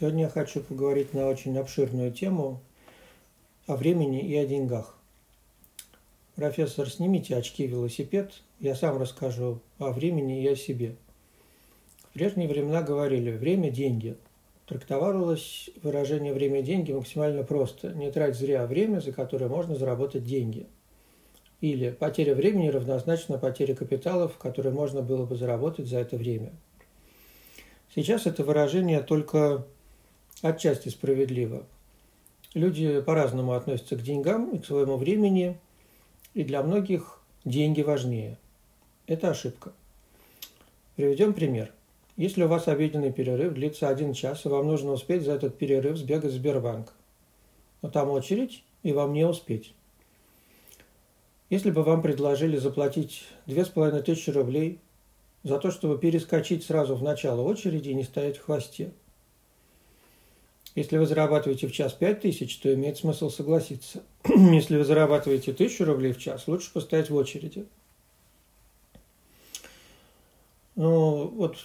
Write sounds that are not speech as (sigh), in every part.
Сегодня я хочу поговорить на очень обширную тему о времени и о деньгах. Профессор, снимите очки велосипед, я сам расскажу о времени и о себе. В прежние времена говорили «время – деньги». Трактовалось выражение «время – деньги» максимально просто. Не трать зря время, за которое можно заработать деньги. Или потеря времени равнозначна потере капиталов, которые можно было бы заработать за это время. Сейчас это выражение только отчасти справедливо. Люди по-разному относятся к деньгам и к своему времени, и для многих деньги важнее. Это ошибка. Приведем пример. Если у вас обеденный перерыв длится один час, и вам нужно успеть за этот перерыв сбегать в Сбербанк, но там очередь, и вам не успеть. Если бы вам предложили заплатить 2500 рублей за то, чтобы перескочить сразу в начало очереди и не стоять в хвосте – если вы зарабатываете в час 5 тысяч, то имеет смысл согласиться. (clears throat) Если вы зарабатываете 1000 рублей в час, лучше постоять в очереди. Ну, вот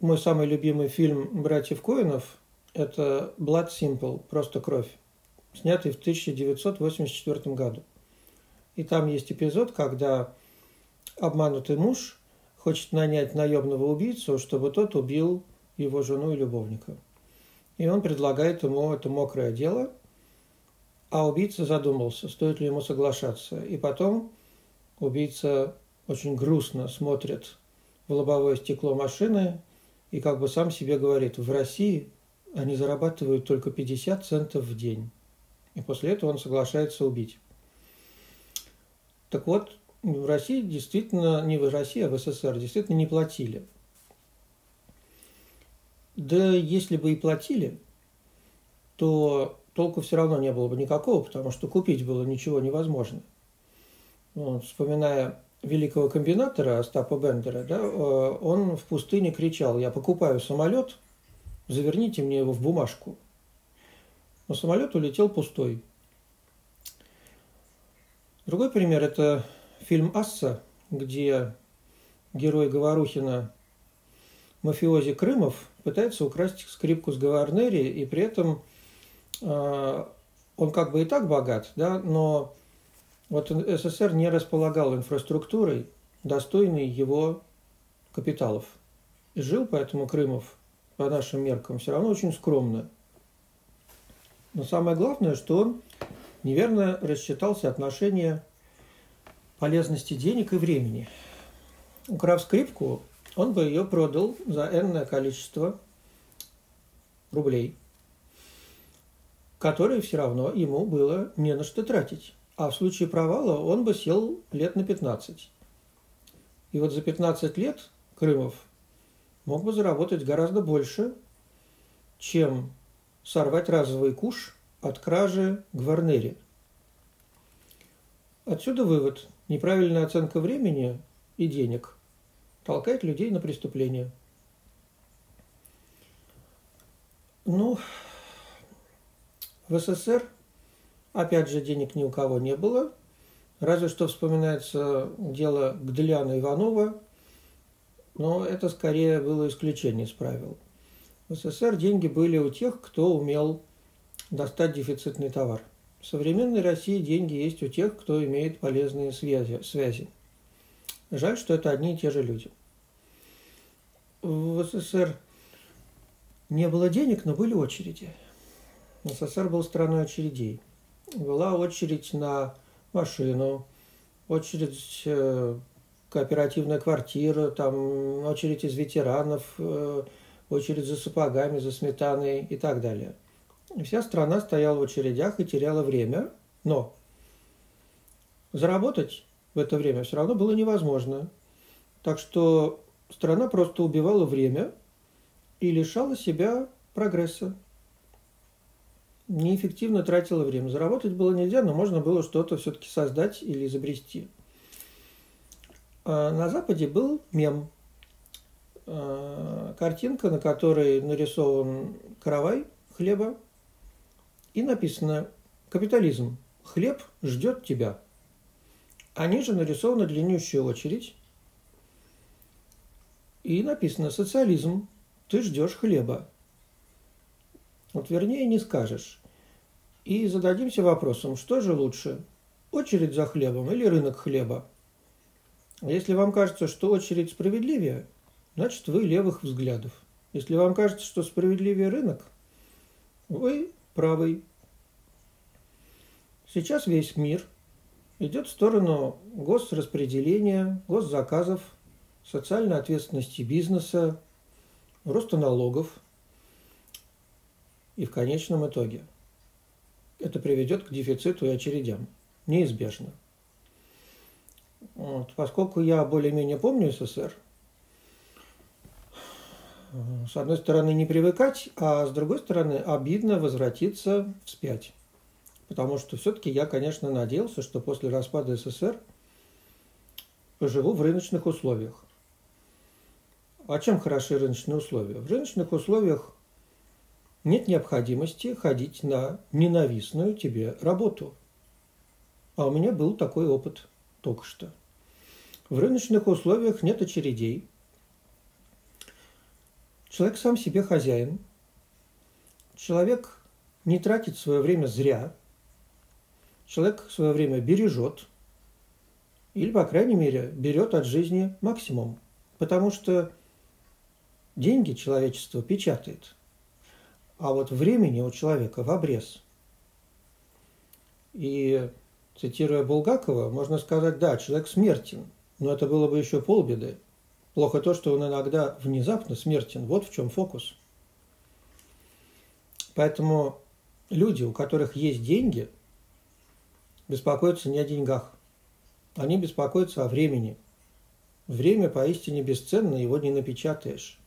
мой самый любимый фильм «Братьев Коинов» – это «Blood Simple», «Просто кровь», снятый в 1984 году. И там есть эпизод, когда обманутый муж хочет нанять наемного убийцу, чтобы тот убил его жену и любовника – и он предлагает ему это мокрое дело, а убийца задумался, стоит ли ему соглашаться. И потом убийца очень грустно смотрит в лобовое стекло машины и как бы сам себе говорит, в России они зарабатывают только 50 центов в день. И после этого он соглашается убить. Так вот, в России действительно, не в России, а в СССР действительно не платили – да если бы и платили, то толку все равно не было бы никакого, потому что купить было ничего невозможно. Вот, вспоминая великого комбинатора Остапа Бендера, да, э, он в пустыне кричал, я покупаю самолет, заверните мне его в бумажку. Но самолет улетел пустой. Другой пример – это фильм «Асса», где герой Говорухина мафиози Крымов пытается украсть скрипку с Гаварнери, и при этом э, он как бы и так богат, да, но вот СССР не располагал инфраструктурой, достойной его капиталов. И жил поэтому Крымов, по нашим меркам, все равно очень скромно. Но самое главное, что он неверно рассчитал соотношение полезности денег и времени. Украв скрипку, он бы ее продал за энное количество рублей, которые все равно ему было не на что тратить. А в случае провала он бы сел лет на 15. И вот за 15 лет Крымов мог бы заработать гораздо больше, чем сорвать разовый куш от кражи Гварнери. Отсюда вывод. Неправильная оценка времени и денег толкает людей на преступление. Ну, в СССР, опять же, денег ни у кого не было. Разве что вспоминается дело Гделяна Иванова, но это скорее было исключение из правил. В СССР деньги были у тех, кто умел достать дефицитный товар. В современной России деньги есть у тех, кто имеет полезные связи. связи. Жаль, что это одни и те же люди в СССР не было денег, но были очереди. СССР был страной очередей. Была очередь на машину, очередь э, кооперативная квартира, там очередь из ветеранов, э, очередь за сапогами, за сметаной и так далее. Вся страна стояла в очередях и теряла время, но заработать в это время все равно было невозможно. Так что страна просто убивала время и лишала себя прогресса. Неэффективно тратила время. Заработать было нельзя, но можно было что-то все-таки создать или изобрести. А на Западе был мем. А, картинка, на которой нарисован каравай хлеба и написано «Капитализм. Хлеб ждет тебя». А ниже нарисована длиннющая очередь, и написано «социализм, ты ждешь хлеба». Вот вернее не скажешь. И зададимся вопросом, что же лучше, очередь за хлебом или рынок хлеба? Если вам кажется, что очередь справедливее, значит вы левых взглядов. Если вам кажется, что справедливее рынок, вы правый. Сейчас весь мир идет в сторону госраспределения, госзаказов, социальной ответственности бизнеса, роста налогов. И в конечном итоге это приведет к дефициту и очередям. Неизбежно. Вот. Поскольку я более-менее помню СССР, с одной стороны, не привыкать, а с другой стороны, обидно возвратиться вспять. Потому что все-таки я, конечно, надеялся, что после распада СССР поживу в рыночных условиях. А чем хороши рыночные условия? В рыночных условиях нет необходимости ходить на ненавистную тебе работу. А у меня был такой опыт только что. В рыночных условиях нет очередей. Человек сам себе хозяин. Человек не тратит свое время зря. Человек свое время бережет. Или, по крайней мере, берет от жизни максимум. Потому что деньги человечество печатает. А вот времени у человека в обрез. И, цитируя Булгакова, можно сказать, да, человек смертен – но это было бы еще полбеды. Плохо то, что он иногда внезапно смертен. Вот в чем фокус. Поэтому люди, у которых есть деньги, беспокоятся не о деньгах. Они беспокоятся о времени. Время поистине бесценно, его не напечатаешь.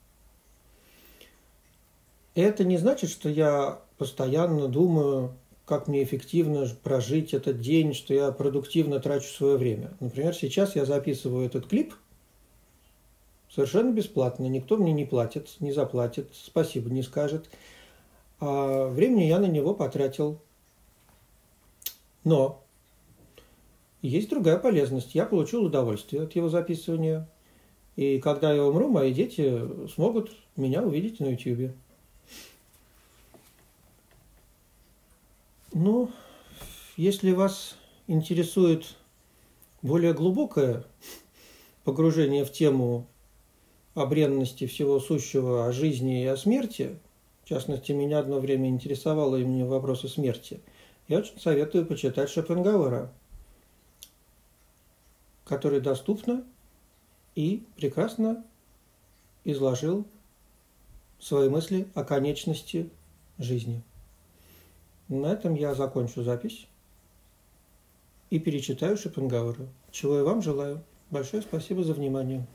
Это не значит, что я постоянно думаю как мне эффективно прожить этот день, что я продуктивно трачу свое время. Например, сейчас я записываю этот клип совершенно бесплатно, никто мне не платит, не заплатит, спасибо не скажет. А времени я на него потратил. Но есть другая полезность. Я получил удовольствие от его записывания. И когда я умру, мои дети смогут меня увидеть на YouTube. Ну, если вас интересует более глубокое погружение в тему о бренности всего сущего, о жизни и о смерти, в частности, меня одно время интересовало именно вопросы смерти, я очень советую почитать Шопенгауэра, который доступно и прекрасно изложил свои мысли о конечности жизни. На этом я закончу запись и перечитаю Шопенгауэра. Чего я вам желаю. Большое спасибо за внимание.